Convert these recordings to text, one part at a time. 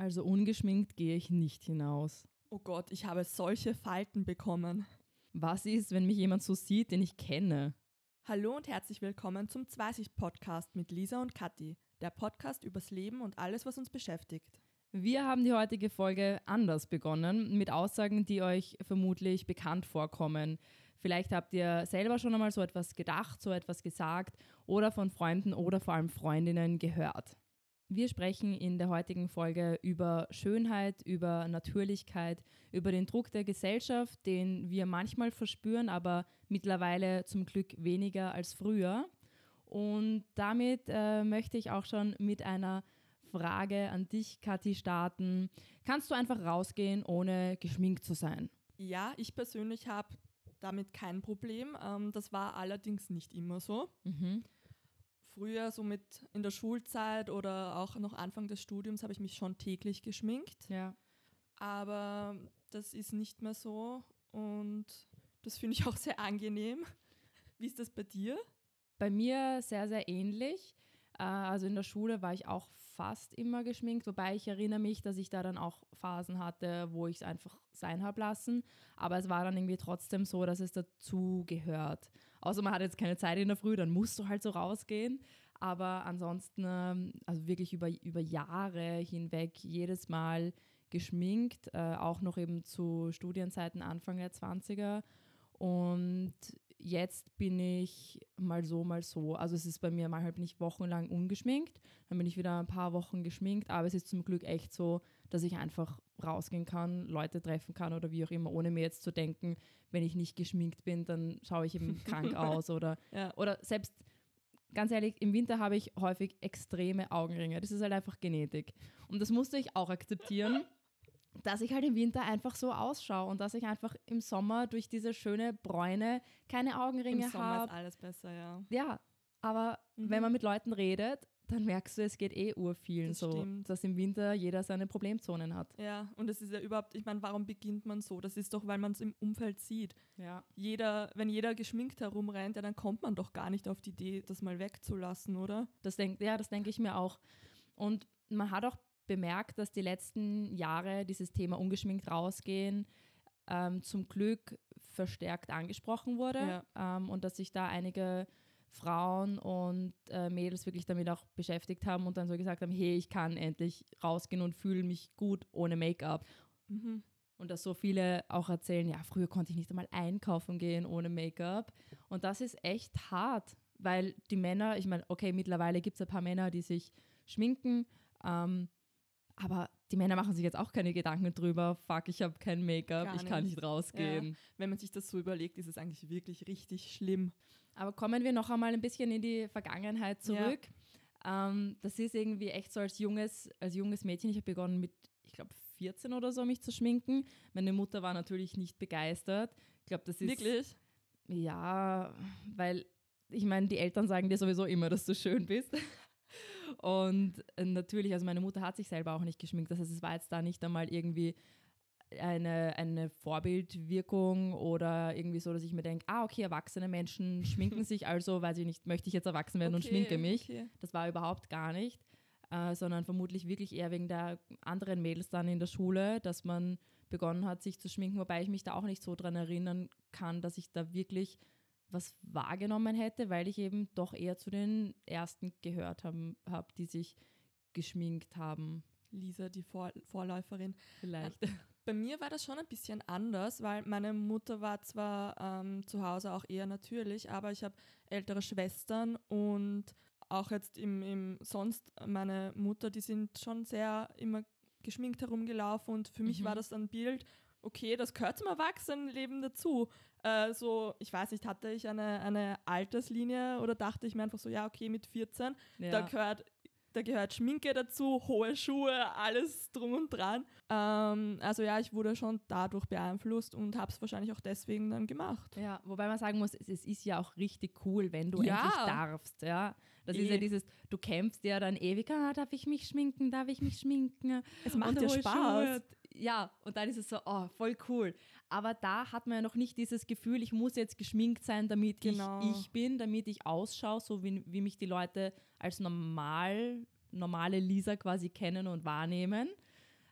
Also ungeschminkt gehe ich nicht hinaus. Oh Gott, ich habe solche Falten bekommen. Was ist, wenn mich jemand so sieht, den ich kenne? Hallo und herzlich willkommen zum Zweisicht-Podcast mit Lisa und Kathi, der Podcast übers Leben und alles, was uns beschäftigt. Wir haben die heutige Folge anders begonnen, mit Aussagen, die euch vermutlich bekannt vorkommen. Vielleicht habt ihr selber schon einmal so etwas gedacht, so etwas gesagt oder von Freunden oder vor allem Freundinnen gehört. Wir sprechen in der heutigen Folge über Schönheit, über Natürlichkeit, über den Druck der Gesellschaft, den wir manchmal verspüren, aber mittlerweile zum Glück weniger als früher. Und damit äh, möchte ich auch schon mit einer Frage an dich, Kathi, starten. Kannst du einfach rausgehen, ohne geschminkt zu sein? Ja, ich persönlich habe damit kein Problem. Ähm, das war allerdings nicht immer so. Mhm. Früher, so mit in der Schulzeit oder auch noch Anfang des Studiums, habe ich mich schon täglich geschminkt. Ja. Aber das ist nicht mehr so und das finde ich auch sehr angenehm. Wie ist das bei dir? Bei mir sehr, sehr ähnlich. Äh, Also in der Schule war ich auch fast immer geschminkt, wobei ich erinnere mich, dass ich da dann auch Phasen hatte, wo ich es einfach sein habe lassen. Aber es war dann irgendwie trotzdem so, dass es dazu gehört. Außer man hat jetzt keine Zeit in der Früh, dann musst du halt so rausgehen. Aber ansonsten, ähm, also wirklich über, über Jahre hinweg jedes Mal geschminkt, äh, auch noch eben zu Studienzeiten Anfang der 20er. Und jetzt bin ich mal so, mal so. Also es ist bei mir mal halt bin ich wochenlang ungeschminkt, dann bin ich wieder ein paar Wochen geschminkt, aber es ist zum Glück echt so, dass ich einfach rausgehen kann, Leute treffen kann oder wie auch immer, ohne mir jetzt zu denken, wenn ich nicht geschminkt bin, dann schaue ich eben krank aus oder, Ja. oder selbst, ganz ehrlich, im Winter habe ich häufig extreme Augenringe. Das ist halt einfach Genetik. Und das musste ich auch akzeptieren dass ich halt im Winter einfach so ausschaue und dass ich einfach im Sommer durch diese schöne Bräune keine Im Augenringe Sommer ist habe. alles besser, ja. Ja, aber Mhm. wenn man mit Leuten redet, dann merkst du, es geht eh urvielen Das so, stimmt. dass im Winter jeder seine Problemzonen hat. Ja, und es ist ja überhaupt, ich meine, warum beginnt man so? Das ist doch, weil man es im Umfeld sieht. Ja. Jeder, wenn jeder geschminkt herumrennt, ja, dann kommt man doch gar nicht auf die Idee, das mal wegzulassen, oder? Das denk, ja, das denke ich mir auch. Und man hat auch bemerkt, dass die letzten Jahre dieses Thema ungeschminkt rausgehen ähm, zum Glück verstärkt angesprochen wurde ähm, und dass sich da einige Frauen und äh, Mädels wirklich damit auch beschäftigt haben und dann so gesagt haben, hey, ich kann endlich rausgehen und fühle mich gut ohne Make-up. Mhm. Und dass so viele auch erzählen, ja, früher konnte ich nicht einmal einkaufen gehen ohne Make-up. Und das ist echt hart, weil die Männer, ich meine, okay, mittlerweile gibt es ein paar Männer, die sich schminken, ähm, aber die Männer machen sich jetzt auch keine Gedanken drüber, fuck, ich habe kein Make-up, ich kann nicht. rausgehen. Ja. Wenn man sich das so überlegt, ist es eigentlich wirklich richtig schlimm. Aber kommen wir noch einmal ein bisschen in die Vergangenheit zurück. Ähm, das ist irgendwie echt so als junges, als junges Mädchen. Ich habe begonnen mit, ich glaube, 14 oder so, mich zu schminken. Meine Mutter war natürlich nicht begeistert. Ich glaube, das ist. Wirklich? Ja, weil ich meine, die Eltern sagen dir sowieso immer, dass du schön bist. Und äh, natürlich, also meine Mutter hat sich selber auch nicht geschminkt. Das heißt, es war jetzt da nicht einmal irgendwie eine, eine Vorbildwirkung oder irgendwie so, dass ich mir denke, ah, okay, erwachsene Menschen schminken sich, also weiß ich nicht, möchte ich jetzt erwachsen werden und Okay, schminke mich. okay. Das war überhaupt gar nicht, äh, sondern vermutlich wirklich eher wegen der anderen Mädels dann in der Schule, dass man begonnen hat, sich zu schminken, wobei ich mich da auch nicht so dran erinnern kann, dass ich da wirklich was wahrgenommen hätte, weil ich eben doch eher zu den ersten gehört habe, hab, die sich geschminkt haben. Lisa, die Vor Vorläuferin. Vielleicht. Bei mir war das schon ein bisschen anders, weil meine Mutter war zwar ähm, zu Hause auch eher natürlich, aber ich habe ältere Schwestern und auch jetzt im, im sonst meine Mutter, die sind schon sehr immer geschminkt herumgelaufen und für mich war das ein Bild, okay, das gehört zum Erwachsenenleben dazu. Äh, so, ich weiß nicht, hatte ich eine, eine Alterslinie oder dachte ich mir einfach so, ja, okay, mit 14, Ja. da gehört da gehört Schminke dazu, hohe Schuhe, alles drum und dran. Ähm, also ja, ich wurde schon dadurch beeinflusst und habe es wahrscheinlich auch deswegen dann gemacht. Ja, wobei man sagen muss, es, es ist ja auch richtig cool, wenn du Ja. endlich darfst, ja. Das ist Eh. ja dieses, du kämpfst ja dann ewig, ah, darf ich mich schminken, darf ich mich schminken? Es macht dir hohe Spaß. Schuhe. Ja, und dann ist es so, oh, voll cool. Aber da hat man ja noch nicht dieses Gefühl, ich muss jetzt geschminkt sein, damit Genau. ich ich bin, damit ich ausschaue, so wie, wie mich die Leute als normal, normale Lisa quasi kennen und wahrnehmen.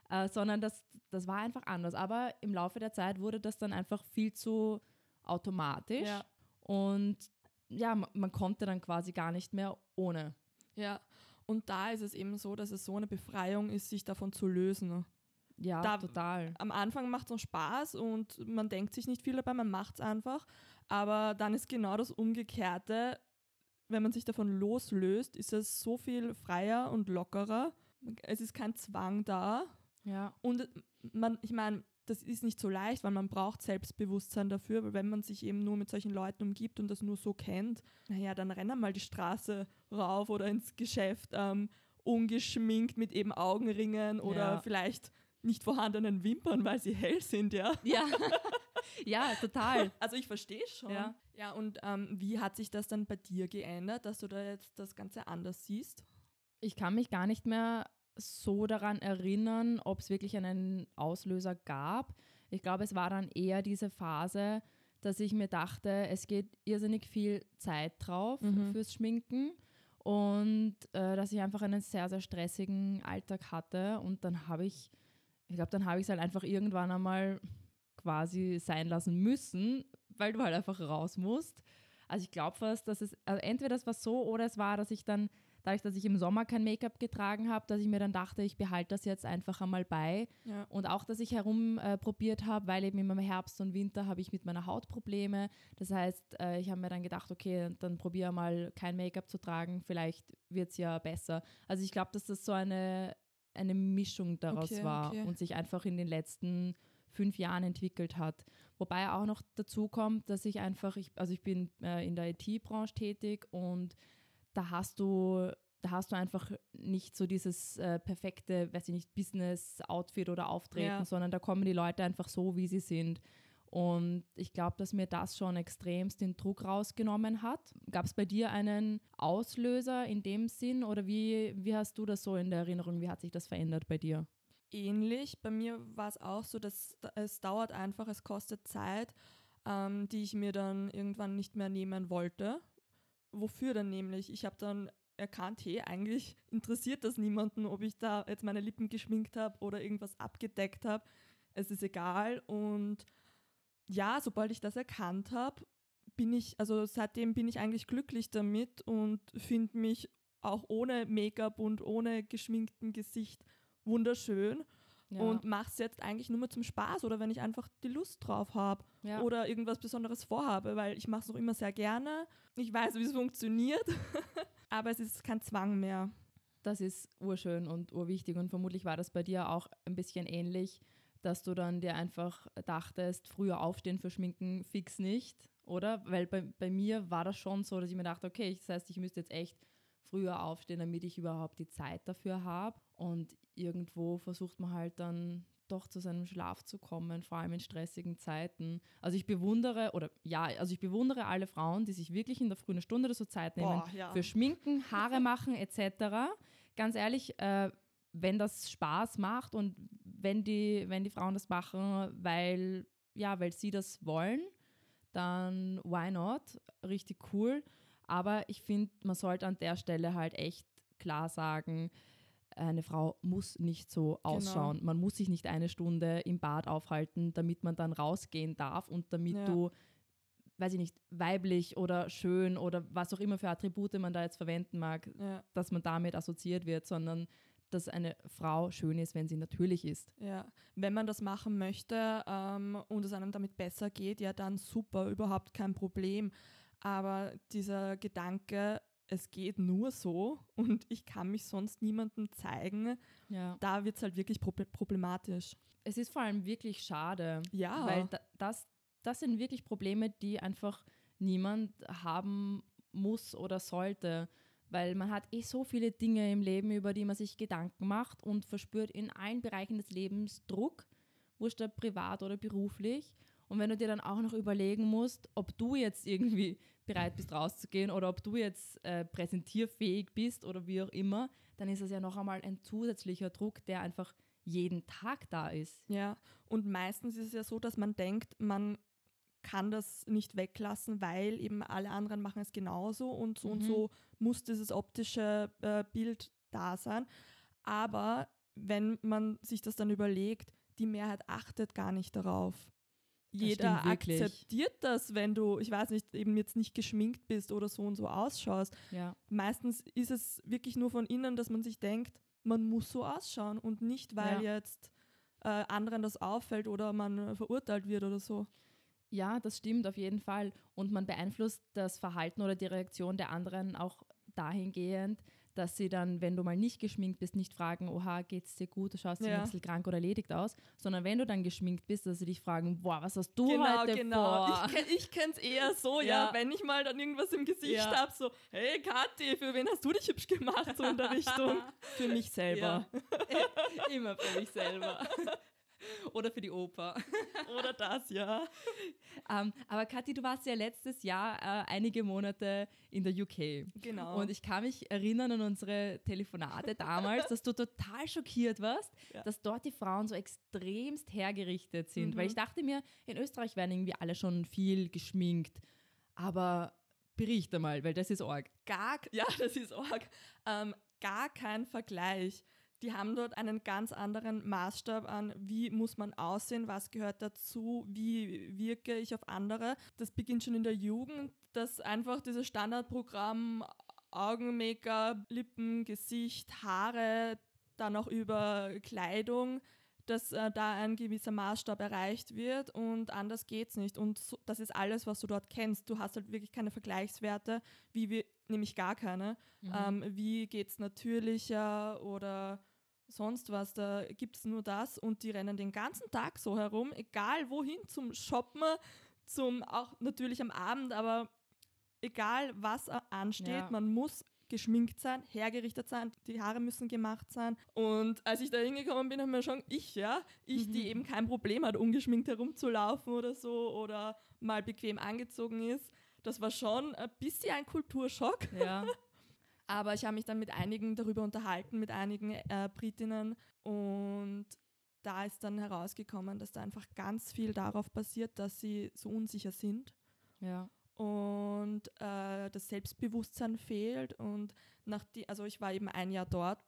äh, sondern das, das war einfach anders. Aber im Laufe der Zeit wurde das dann einfach viel zu automatisch Ja. und ja, man, man konnte dann quasi gar nicht mehr ohne. Ja. Und da ist es eben so, dass es so eine Befreiung ist, sich davon zu lösen. Ja, Da- total. Am Anfang macht es noch Spaß und man denkt sich nicht viel dabei, man macht es einfach. Aber dann ist genau das Umgekehrte. Wenn man sich davon loslöst, ist es so viel freier und lockerer. Es ist kein Zwang da. Ja, Und man, ich meine, das ist nicht so leicht, weil man braucht Selbstbewusstsein dafür, weil wenn man sich eben nur mit solchen Leuten umgibt und das nur so kennt, naja, dann renn mal die Straße rauf oder ins Geschäft ähm, ungeschminkt mit eben Augenringen oder Ja. vielleicht nicht vorhandenen Wimpern, weil sie hell sind, ja. ja. ja, total. Also ich verstehe schon. Ja. ja und ähm, wie hat sich das dann bei dir geändert, dass du da jetzt das Ganze anders siehst? Ich kann mich gar nicht mehr so daran erinnern, ob es wirklich einen Auslöser gab. Ich glaube, es war dann eher diese Phase, dass ich mir dachte, es geht irrsinnig viel Zeit drauf Mhm. fürs Schminken und äh, dass ich einfach einen sehr, sehr stressigen Alltag hatte. Und dann habe ich, ich glaube, dann habe ich es halt einfach irgendwann einmal quasi sein lassen müssen, weil du halt einfach raus musst. Also ich glaube fast, dass es, also entweder es war so oder es war, dass ich dann, dadurch, dass ich im Sommer kein Make-up getragen habe, dass ich mir dann dachte, ich behalte das jetzt einfach einmal bei. Ja. Und auch, dass ich herumprobiert äh, habe, weil eben im Herbst und Winter habe ich mit meiner Haut Probleme. Das heißt, äh, ich habe mir dann gedacht, okay, dann probiere mal kein Make-up zu tragen, vielleicht wird es ja besser. Also ich glaube, dass das so eine, eine Mischung daraus Okay, war okay. und sich einfach in den letzten fünf Jahren entwickelt hat. Wobei auch noch dazu kommt, dass ich einfach, ich, also ich bin äh, in der IT-Branche tätig und da hast du, da hast du einfach nicht so dieses äh, perfekte, weiß ich nicht, Business-Outfit oder Auftreten, Ja. sondern da kommen die Leute einfach so, wie sie sind. Und ich glaube, dass mir das schon extremst den Druck rausgenommen hat. Gab es bei dir einen Auslöser in dem Sinn oder wie, wie hast du das so in der Erinnerung? Wie hat sich das verändert bei dir? ähnlich. Bei mir war es auch so, dass da- es dauert einfach, es kostet Zeit, ähm, die ich mir dann irgendwann nicht mehr nehmen wollte. Wofür dann nämlich? Ich habe dann erkannt, hey, eigentlich interessiert das niemanden, ob ich da jetzt meine Lippen geschminkt habe oder irgendwas abgedeckt habe. Es ist egal. Und ja, sobald ich das erkannt habe, bin ich, also seitdem bin ich eigentlich glücklich damit und finde mich auch ohne Make-up und ohne geschminkten Gesicht wunderschön und mache es jetzt eigentlich nur mehr zum Spaß oder wenn ich einfach die Lust drauf habe ja. oder irgendwas Besonderes vorhabe, weil ich mache es noch immer sehr gerne. Ich weiß, wie es funktioniert, aber es ist kein Zwang mehr. Das ist urschön und urwichtig und vermutlich war das bei dir auch ein bisschen ähnlich, dass du dann dir einfach dachtest, früher aufstehen für Schminken fix nicht, oder? Weil bei, bei mir war das schon so, dass ich mir dachte, okay, das heißt, ich müsste jetzt echt früher aufstehen, damit ich überhaupt die Zeit dafür habe. Und irgendwo versucht man halt dann doch zu seinem Schlaf zu kommen, vor allem in stressigen Zeiten. Also ich bewundere, oder ja, also ich bewundere alle Frauen, die sich wirklich in der frühen Stunde oder so Zeit nehmen, ja. für Schminken, Haare machen etc. Ganz ehrlich, äh, wenn das Spaß macht und wenn die, wenn die Frauen das machen, weil, ja, weil sie das wollen, dann why not? Richtig cool. Aber ich finde, man sollte an der Stelle halt echt klar sagen, eine Frau muss nicht so ausschauen. Man muss sich nicht eine Stunde im Bad aufhalten, damit man dann rausgehen darf und damit Ja. du, weiß ich nicht, weiblich oder schön oder was auch immer für Attribute man da jetzt verwenden mag, ja, dass man damit assoziiert wird, sondern dass eine Frau schön ist, wenn sie natürlich ist. ja. Wenn man das machen möchte ähm, und es einem damit besser geht, ja, dann super, überhaupt kein Problem. Aber dieser Gedanke, es geht nur so und ich kann mich sonst niemandem zeigen, Ja. da wird es halt wirklich prob- problematisch. Es ist vor allem wirklich schade, Ja, weil da, das, das sind wirklich Probleme, die einfach niemand haben muss oder sollte. Weil man hat eh so viele Dinge im Leben, über die man sich Gedanken macht und verspürt in allen Bereichen des Lebens Druck, wurscht ob privat oder beruflich. Und wenn du dir dann auch noch überlegen musst, ob du jetzt irgendwie bereit bist rauszugehen oder ob du jetzt äh, präsentierfähig bist oder wie auch immer, dann ist das ja noch einmal ein zusätzlicher Druck, der einfach jeden Tag da ist. Ja, und meistens ist es ja so, dass man denkt, man kann das nicht weglassen, weil eben alle anderen machen es genauso und so und Mhm. so muss dieses optische äh, Bild da sein. Aber wenn man sich das dann überlegt, die Mehrheit achtet gar nicht darauf. Das Jeder akzeptiert das, wenn du, ich weiß nicht, eben jetzt nicht geschminkt bist oder so und so ausschaust. Ja. Meistens ist es wirklich nur von innen, dass man sich denkt, man muss so ausschauen und nicht, weil jetzt äh, anderen das auffällt oder man verurteilt wird oder so. Ja, das stimmt auf jeden Fall. Und man beeinflusst das Verhalten oder die Reaktion der anderen auch dahingehend, dass sie dann, wenn du mal nicht geschminkt bist, nicht fragen, oha, geht's dir gut, du schaust Ja. ein bisschen krank oder erledigt aus, sondern wenn du dann geschminkt bist, dass sie dich fragen, boah, was hast du genau, heute genau. vor? Ich, kenn, ich kenn's eher so, ja. Ja. wenn ich mal dann irgendwas im Gesicht Ja. hab, so, hey Kathi, für wen hast du dich hübsch gemacht? So in der Richtung. Für mich selber. Immer für mich selber. Oder für die Oper. Oder das, ja. Ähm, aber Kathi, du warst ja letztes Jahr äh, einige Monate in der UK. Genau. Und ich kann mich erinnern an unsere Telefonate damals, dass du total schockiert warst, Ja. dass dort die Frauen so extremst hergerichtet sind. Mhm. Weil ich dachte mir, in Österreich werden irgendwie alle schon viel geschminkt. Aber berichte mal, weil das ist arg. gar, ja, das ist arg, ähm, gar kein Vergleich. Die haben dort einen ganz anderen Maßstab an, wie muss man aussehen, was gehört dazu, wie wirke ich auf andere. Das beginnt schon in der Jugend, dass einfach dieses Standardprogramm Augen, Make-up, Lippen, Gesicht, Haare, dann auch über Kleidung, dass äh, da ein gewisser Maßstab erreicht wird und anders geht's nicht. Und so, das ist alles, was du dort kennst. Du hast halt wirklich keine Vergleichswerte, wie wir, nämlich gar keine. Ähm, wie geht's natürlicher oder sonst was. Da gibt's nur das und die rennen den ganzen Tag so herum, egal wohin, zum Shoppen, zum auch natürlich am Abend, aber egal was ansteht, Ja. man muss geschminkt sein, hergerichtet sein, die Haare müssen gemacht sein. Und als ich da hingekommen bin, haben wir schon, ich, ja, ich, die Mhm. eben kein Problem hat, ungeschminkt herumzulaufen oder so oder mal bequem angezogen ist, das war schon ein bisschen ein Kulturschock. Ja. Aber ich habe mich dann mit einigen darüber unterhalten, mit einigen äh, Britinnen und da ist dann herausgekommen, dass da einfach ganz viel darauf basiert, dass sie so unsicher sind ja. und äh, das Selbstbewusstsein fehlt. Und nach die, also ich war eben ein Jahr dort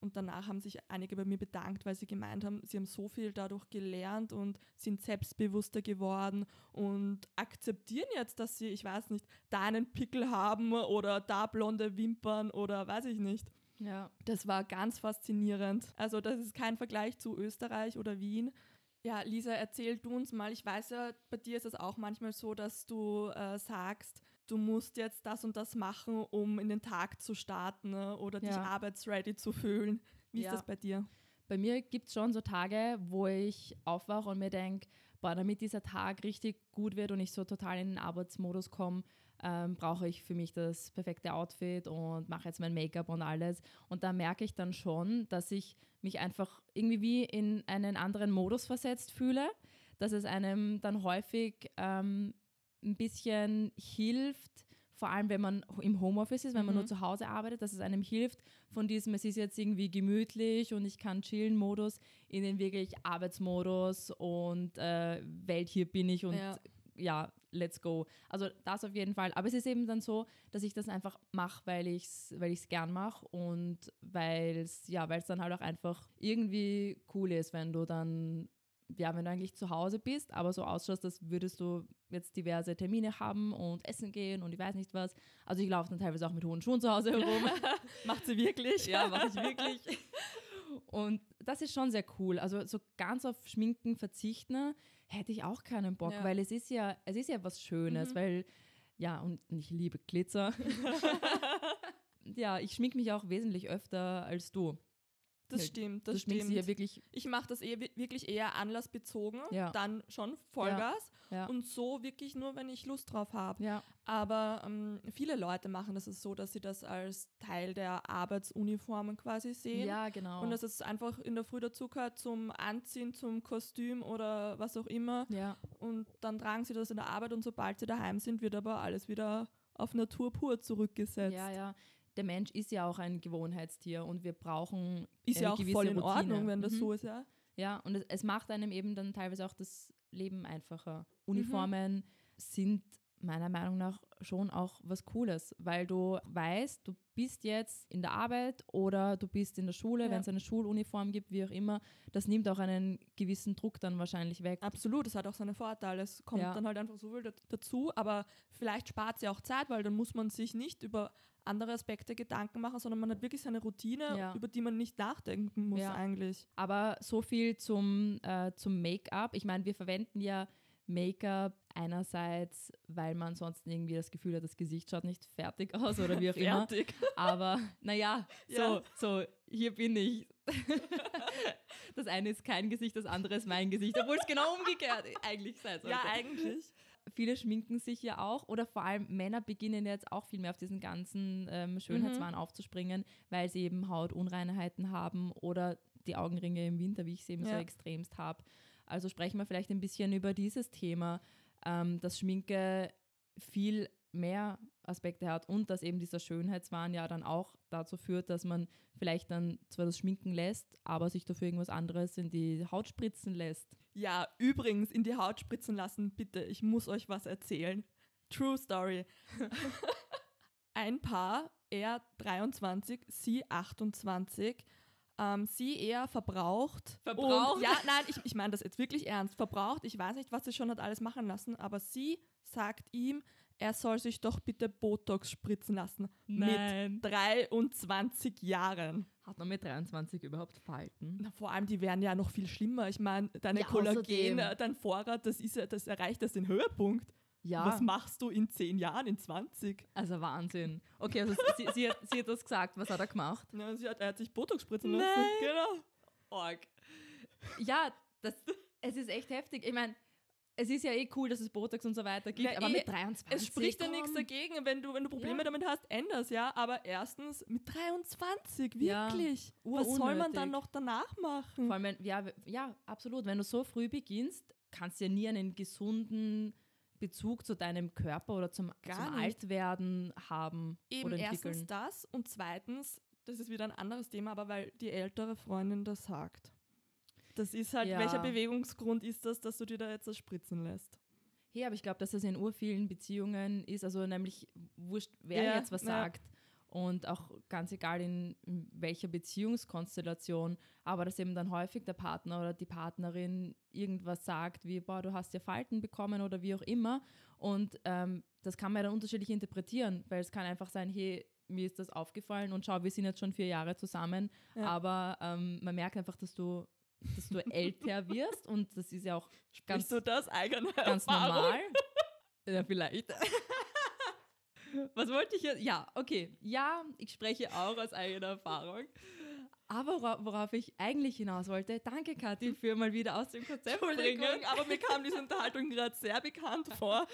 und danach haben sich einige bei mir bedankt, weil sie gemeint haben, sie haben so viel dadurch gelernt und sind selbstbewusster geworden und akzeptieren jetzt, dass sie, ich weiß nicht, da einen Pickel haben oder da blonde Wimpern oder weiß ich nicht. Ja. Das war ganz faszinierend. Also das ist kein Vergleich zu Österreich oder Wien. Ja, Lisa, erzähl du uns mal. Ich weiß ja, bei dir ist es auch manchmal so, dass du äh, sagst, du musst jetzt das und das machen, um in den Tag zu starten ne? oder dich Ja. arbeitsready zu fühlen. Wie Ja. ist das bei dir? Bei mir gibt es schon so Tage, wo ich aufwache und mir denke, boah, damit dieser Tag richtig gut wird und ich so total in den Arbeitsmodus komme, ähm, brauche ich für mich das perfekte Outfit und mache jetzt mein Make-up und alles. Und da merke ich dann schon, dass ich mich einfach irgendwie wie in einen anderen Modus versetzt fühle, dass es einem dann häufig ähm, ein bisschen hilft, vor allem wenn man im Homeoffice ist, wenn man Mhm. nur zu Hause arbeitet, dass es einem hilft, von diesem, es ist jetzt irgendwie gemütlich und ich kann chillen Modus in den wirklich Arbeitsmodus und äh, Welt, hier bin ich und Ja. ja. let's go. Also das auf jeden Fall. Aber es ist eben dann so, dass ich das einfach mache, weil ich es weil ich's gern mache und weil es ja, weil's dann halt auch einfach irgendwie cool ist, wenn du dann ja, wenn du eigentlich zu Hause bist, aber so ausschaust, als würdest du jetzt diverse Termine haben und essen gehen und ich weiß nicht was. Also ich laufe dann teilweise auch mit hohen Schuhen zu Hause herum. Macht sie wirklich? Ja, mache ich wirklich. Und das ist schon sehr cool. Also so ganz auf Schminken verzichten hätte ich auch keinen Bock, Ja. weil es ist ja, es ist ja was Schönes, Mhm. weil ja, und ich liebe Glitzer. ja, ich schmink mich auch wesentlich öfter als du. Das Ja, stimmt, du das schminkst stimmt. ja wirklich, ich mache das eher, wirklich eher anlassbezogen, Ja. dann schon Vollgas ja. und so wirklich nur, wenn ich Lust drauf habe. ja, Aber ähm, viele Leute machen das so, dass sie das als Teil der Arbeitsuniformen quasi sehen. ja, genau. Und dass es einfach in der Früh dazu gehört zum Anziehen, zum Kostüm oder was auch immer. ja, Und dann tragen sie das in der Arbeit und sobald sie daheim sind, wird aber alles wieder auf Natur pur zurückgesetzt. ja, ja. Der Mensch ist ja auch ein Gewohnheitstier und wir brauchen Ist ja auch gewisse voll in Routine. Ordnung, wenn das Mhm. so ist, ja. Ja, und es, es macht einem eben dann teilweise auch das Leben einfacher. Mhm. Uniformen sind meiner Meinung nach schon auch was Cooles, weil du weißt, du bist jetzt in der Arbeit oder du bist in der Schule, Ja. wenn es eine Schuluniform gibt, wie auch immer. Das nimmt auch einen gewissen Druck dann wahrscheinlich weg. Absolut, es hat auch seine Vorteile. Es kommt Ja. dann halt einfach so viel dazu, aber vielleicht spart es ja auch Zeit, weil dann muss man sich nicht über andere Aspekte Gedanken machen, sondern man hat wirklich seine Routine, Ja. über die man nicht nachdenken muss eigentlich. Aber so viel zum, äh, zum Make-up. Ich meine, wir verwenden ja Make-up einerseits, weil man sonst irgendwie das Gefühl hat, das Gesicht schaut nicht fertig aus oder wie auch immer. Fertig. Aber naja, so, Ja. so, hier bin ich. das eine ist kein Gesicht, das andere ist mein Gesicht, obwohl es genau umgekehrt eigentlich sein sollte. Ja, eigentlich. Viele schminken sich ja auch oder vor allem Männer beginnen jetzt auch viel mehr auf diesen ganzen ähm, Schönheitswahn aufzuspringen, weil sie eben Hautunreinheiten haben oder die Augenringe im Winter, wie ich sie eben so Ja. extremst habe. Also sprechen wir vielleicht ein bisschen über dieses Thema, ähm, dass Schminke viel mehr Aspekte hat und dass eben dieser Schönheitswahn ja dann auch dazu führt, dass man vielleicht dann zwar das Schminken lässt, aber sich dafür irgendwas anderes in die Haut spritzen lässt. Ja, übrigens in die Haut spritzen lassen, bitte, ich muss euch was erzählen. True Story. Ein Paar, er 23, sie 28, ähm, sie eher verbraucht. Verbraucht? Und, ja, nein, ich, ich meine das jetzt wirklich ernst. Verbraucht, ich weiß nicht, was sie schon hat alles machen lassen, aber sie sagt ihm, er soll sich doch bitte Botox spritzen lassen. Mit 23 Jahren. Hat man mit 23 überhaupt Falten? Na, vor allem, die wären ja noch viel schlimmer. Ich meine, deine Ja, Kollagen, dein Vorrat, das, ist ja, das erreicht das den Höhepunkt. Ja, Was machst du in 10 Jahren, in 20? also Wahnsinn. Okay, also sie, sie, hat, sie hat das gesagt. Was hat er gemacht? Ja, sie hat, er hat sich Botox spritzen lassen. Nein. Genau. Org. Ja, das, es ist echt heftig. Ich meine, es ist ja eh cool, dass es Botox und so weiter gibt, Na, aber eh, mit 23. Es spricht ja nichts dagegen, wenn du, wenn du Probleme Ja. damit hast, änders, ja. Aber erstens, mit 23, Ja, wirklich. Was soll man dann noch danach machen? Vor allem, ja, ja, absolut. Wenn du so früh beginnst, kannst du ja nie einen gesunden Bezug zu deinem Körper oder zum, Gar zum. Altwerden haben Eben oder erstens entwickeln. das und zweitens, das ist wieder ein anderes Thema, aber weil die ältere Freundin das sagt. Das ist halt, Ja. welcher Bewegungsgrund ist das, dass du dir da jetzt das spritzen lässt? Hey, aber ich glaube, dass das in urvielen Beziehungen ist, also nämlich wurscht, wer Ja, jetzt was ja. sagt und auch ganz egal in, in welcher Beziehungskonstellation, aber dass eben dann häufig der Partner oder die Partnerin irgendwas sagt, wie, boah, du hast ja Falten bekommen oder wie auch immer und ähm, das kann man ja dann unterschiedlich interpretieren, weil es kann einfach sein, hey, mir ist das aufgefallen und schau, wir sind jetzt schon vier Jahre zusammen, Ja. aber ähm, man merkt einfach, dass du, dass du älter wirst und das ist ja auch ganz Sprichst du das eigene ganz Erfahrung? normal. Ja, vielleicht. Was wollte ich jetzt? Ja, okay. Ja, ich spreche auch aus eigener Erfahrung. Aber wora- worauf ich eigentlich hinaus wollte, danke Kathi für mal wieder aus dem Konzept bringen. aber mir kam diese Unterhaltung gerade sehr bekannt vor.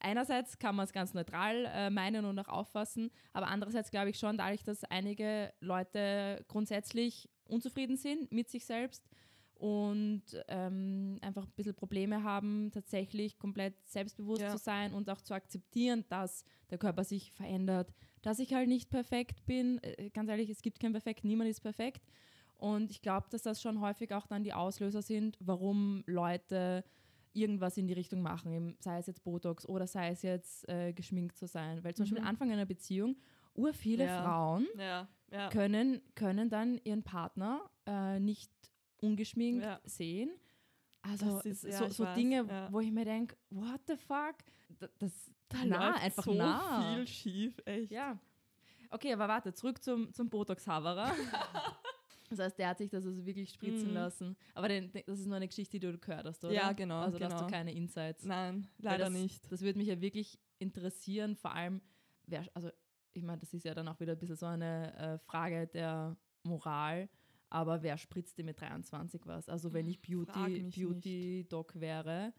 Einerseits kann man es ganz neutral äh, meinen und auch auffassen, aber andererseits glaube ich schon, dadurch, dass einige Leute grundsätzlich unzufrieden sind mit sich selbst und ähm, einfach ein bisschen Probleme haben, tatsächlich komplett selbstbewusst Ja. zu sein und auch zu akzeptieren, dass der Körper sich verändert, dass ich halt nicht perfekt bin. Äh, ganz ehrlich, es gibt kein Perfekt, niemand ist perfekt. Und ich glaube, dass das schon häufig auch dann die Auslöser sind, warum Leute irgendwas in die Richtung machen, sei es jetzt Botox oder sei es jetzt äh, geschminkt zu sein. Weil zum Beispiel Mhm. Anfang einer Beziehung, ur viele Ja. Frauen Ja, ja. können, können dann ihren Partner äh, nicht ungeschminkt Ja. sehen. Also Das ist- ja, so, ich so weiß, Dinge, ja. wo ich mir denke, what the fuck? Da- Das, Da nah, einfach so nah. viel schief, echt. Ja. Okay, aber warte, zurück zum, zum Botox-Haverer. das heißt, der hat sich das also wirklich spritzen Mhm. lassen. Aber den, das ist nur eine Geschichte, die du gehört hast, oder? Ja, genau, Also da hast genau. du keine Insights. Nein, leider das, nicht. Das würde mich ja wirklich interessieren, vor allem, wer, also ich meine, das ist ja dann auch wieder ein bisschen so eine äh, Frage der Moral, aber wer spritzt dir mit 23 was? Also wenn ich Frag Beauty, Beauty Doc wäre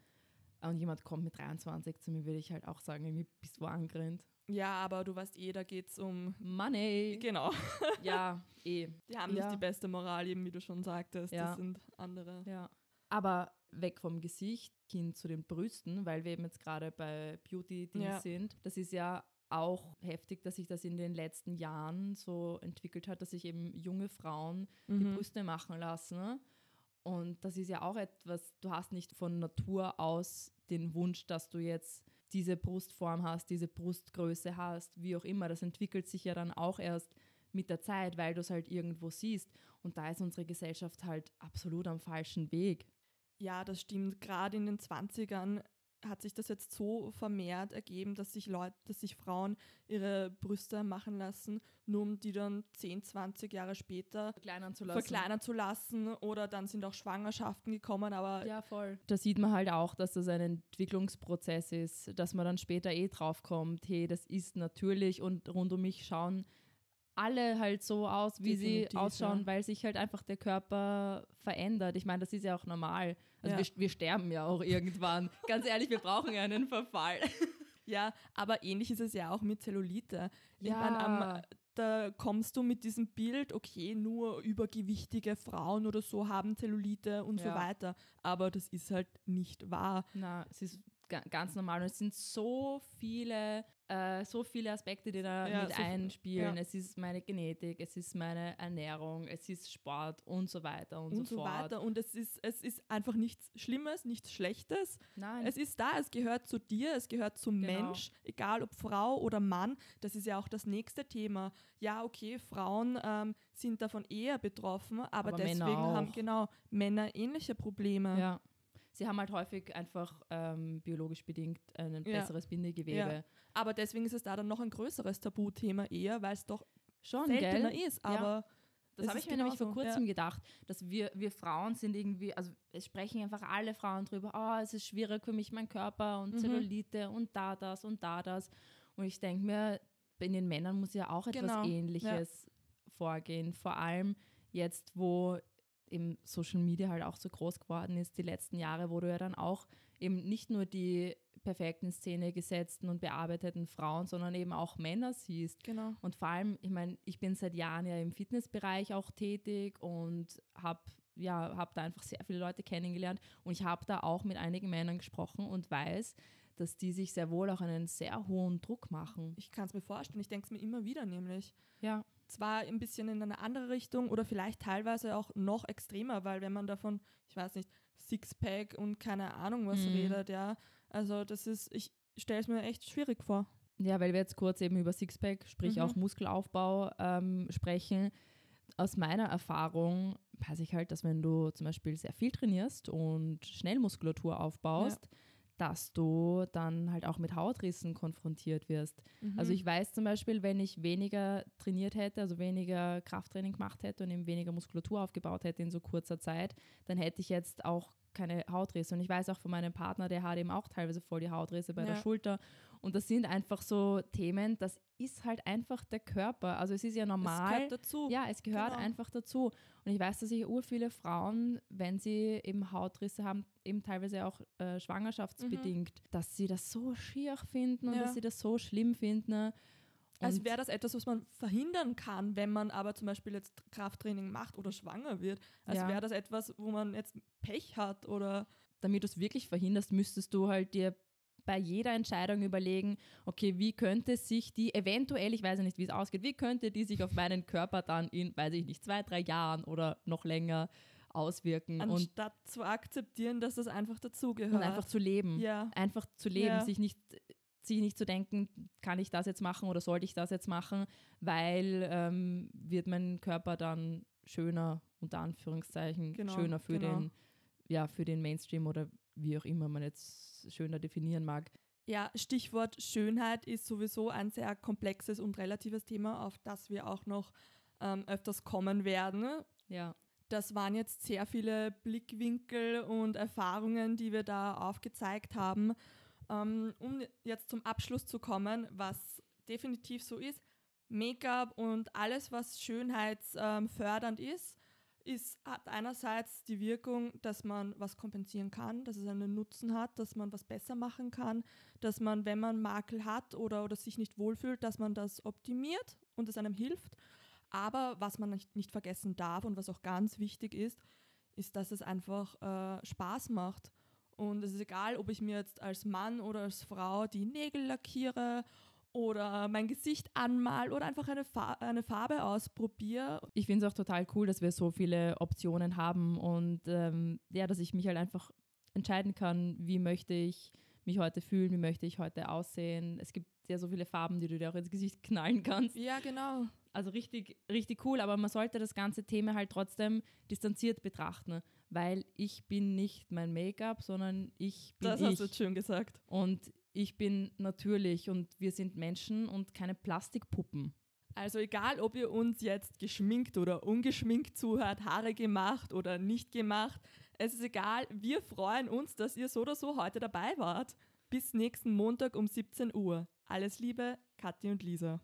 und jemand kommt mit 23 zu mir, würde ich halt auch sagen, irgendwie bist du angrennt. Ja, aber du weißt eh, da geht es um. Money. Genau. ja, eh. Die haben Ja. nicht die beste Moral, eben wie du schon sagtest. Ja. Das sind andere. Ja. Aber weg vom Gesicht hin zu den Brüsten, weil wir eben jetzt gerade bei Beauty-Dings Ja. sind. Das ist ja auch heftig, dass sich das in den letzten Jahren so entwickelt hat, dass sich eben junge Frauen die Mhm. Brüste machen lassen. ne? Und das ist ja auch etwas, du hast nicht von Natur aus den Wunsch, dass du jetzt diese Brustform hast, diese Brustgröße hast, wie auch immer. Das entwickelt sich ja dann auch erst mit der Zeit, weil du es halt irgendwo siehst. Und da ist unsere Gesellschaft halt absolut am falschen Weg. Ja, das stimmt. Gerade in den 20ern hat sich das jetzt so vermehrt ergeben, dass sich Leute, dass sich Frauen ihre Brüste machen lassen, nur um die dann 10, 20 Jahre später verkleinern zu lassen. Verkleinern zu lassen oder dann sind auch Schwangerschaften gekommen, aber ja, voll. Da sieht man halt auch, dass das ein Entwicklungsprozess ist, dass man dann später eh drauf kommt, hey, das ist natürlich und rund um mich schauen alle halt so aus, wie Definitiv, sie ausschauen, ja. weil sich halt einfach der Körper verändert. Ich meine, das ist ja auch normal. Also ja. wir, wir sterben ja auch irgendwann. Ganz ehrlich, wir brauchen ja einen Verfall. Ja, aber ähnlich ist es ja auch mit Zellulite. Ich ja. Meine, da kommst du mit diesem Bild, okay, nur übergewichtige Frauen oder so haben Zellulite und ja. so weiter. Aber das ist halt nicht wahr. Na, es ist ganz normal. Und es sind so viele, äh, so viele Aspekte, die da ja, mit so einspielen. Ja. Es ist meine Genetik, es ist meine Ernährung, es ist Sport und so weiter und, und so, so fort. Weiter. Und es ist, es ist einfach nichts Schlimmes, nichts Schlechtes. Nein. Es ist da, es gehört zu dir, es gehört zum genau. Mensch, egal ob Frau oder Mann. Das ist ja auch das nächste Thema. Ja, okay, Frauen ähm, sind davon eher betroffen, aber, aber deswegen haben genau Männer ähnliche Probleme. Ja sie haben halt häufig einfach ähm, biologisch bedingt ein ja. besseres Bindegewebe. Ja. Aber deswegen ist es da dann noch ein größeres Tabuthema eher, weil es doch schon seltener gell? ist. Aber ja. Das habe ich mir nämlich vor kurzem gedacht, dass wir, wir Frauen sind irgendwie, also es sprechen einfach alle Frauen drüber, oh, es ist schwierig für mich, mein Körper und mhm. Zellulite und da das und da das. Und ich denke mir, bei den Männern muss ja auch etwas genau. Ähnliches vorgehen. Vor allem jetzt, wo eben Social Media halt auch so groß geworden ist, die letzten Jahre, wo du ja dann auch eben nicht nur die perfekten Szene gesetzten und bearbeiteten Frauen, sondern eben auch Männer siehst. Genau. Und vor allem, ich meine, ich bin seit Jahren ja im Fitnessbereich auch tätig und habe ja, habe da einfach sehr viele Leute kennengelernt und ich habe da auch mit einigen Männern gesprochen und weiß, dass die sich sehr wohl auch einen sehr hohen Druck machen. Ich kann es mir vorstellen, ich denke es mir immer wieder nämlich. Ja zwar ein bisschen in eine andere Richtung oder vielleicht teilweise auch noch extremer, weil wenn man davon, ich weiß nicht, Sixpack und keine Ahnung was mhm. redet, ja, also das ist, ich stelle es mir echt schwierig vor. Ja, weil wir jetzt kurz eben über Sixpack, sprich mhm. auch Muskelaufbau ähm, sprechen. Aus meiner Erfahrung weiß ich halt, dass wenn du zum Beispiel sehr viel trainierst und schnell Muskulatur aufbaust, ja dass du dann halt auch mit Hautrissen konfrontiert wirst. Mhm. Also ich weiß zum Beispiel, wenn ich weniger trainiert hätte, also weniger Krafttraining gemacht hätte und eben weniger Muskulatur aufgebaut hätte in so kurzer Zeit, dann hätte ich jetzt auch keine Hautrisse. Und ich weiß auch von meinem Partner, der hat eben auch teilweise voll die Hautrisse bei ja. der Schulter. Und das sind einfach so Themen, das ist halt einfach der Körper. Also es ist ja normal. Es gehört dazu. Ja, es gehört genau. einfach dazu. Und ich weiß, dass sich ur viele Frauen, wenn sie eben Hautrisse haben, eben teilweise auch äh, schwangerschaftsbedingt, mhm. dass sie das so schier finden und ja. dass sie das so schlimm finden. Also wäre das etwas, was man verhindern kann, wenn man aber zum Beispiel jetzt Krafttraining macht oder schwanger wird. Also ja. wäre das etwas, wo man jetzt Pech hat oder. Damit du es wirklich verhinderst, müsstest du halt dir bei jeder Entscheidung überlegen, okay, wie könnte sich die eventuell, ich weiß ja nicht, wie es ausgeht, wie könnte die sich auf meinen Körper dann in, weiß ich nicht, zwei, drei Jahren oder noch länger auswirken. Anstatt und, zu akzeptieren, dass das einfach dazugehört. Und einfach zu leben. Ja. Einfach zu leben, ja. sich nicht sich nicht zu denken, kann ich das jetzt machen oder sollte ich das jetzt machen, weil ähm, wird mein Körper dann schöner, unter Anführungszeichen, genau, schöner für, genau. den, ja, für den Mainstream oder wie auch immer man jetzt schöner definieren mag. Ja, Stichwort Schönheit ist sowieso ein sehr komplexes und relatives Thema, auf das wir auch noch ähm, öfters kommen werden. Ja. Das waren jetzt sehr viele Blickwinkel und Erfahrungen, die wir da aufgezeigt haben. Ähm, um jetzt zum Abschluss zu kommen, was definitiv so ist, Make-up und alles, was schönheitsfördernd ähm, ist, ist, hat einerseits die Wirkung, dass man was kompensieren kann, dass es einen Nutzen hat, dass man was besser machen kann, dass man, wenn man Makel hat oder, oder sich nicht wohlfühlt, dass man das optimiert und es einem hilft. Aber was man nicht, nicht vergessen darf und was auch ganz wichtig ist, ist, dass es einfach äh, Spaß macht. Und es ist egal, ob ich mir jetzt als Mann oder als Frau die Nägel lackiere oder mein Gesicht anmal oder einfach eine, Fa eine Farbe ausprobiere. Ich finde es auch total cool, dass wir so viele Optionen haben und ähm, ja, dass ich mich halt einfach entscheiden kann, wie möchte ich mich heute fühlen, wie möchte ich heute aussehen. Es gibt ja so viele Farben, die du dir auch ins Gesicht knallen kannst. Ja, genau. Also richtig, richtig cool, aber man sollte das ganze Thema halt trotzdem distanziert betrachten, weil ich bin nicht mein Make-up, sondern ich bin Das ich. hast du jetzt schön gesagt. Und ich bin natürlich und wir sind Menschen und keine Plastikpuppen. Also egal, ob ihr uns jetzt geschminkt oder ungeschminkt zuhört, Haare gemacht oder nicht gemacht, es ist egal, wir freuen uns, dass ihr so oder so heute dabei wart. Bis nächsten Montag um 17 Uhr. Alles Liebe, Kathi und Lisa.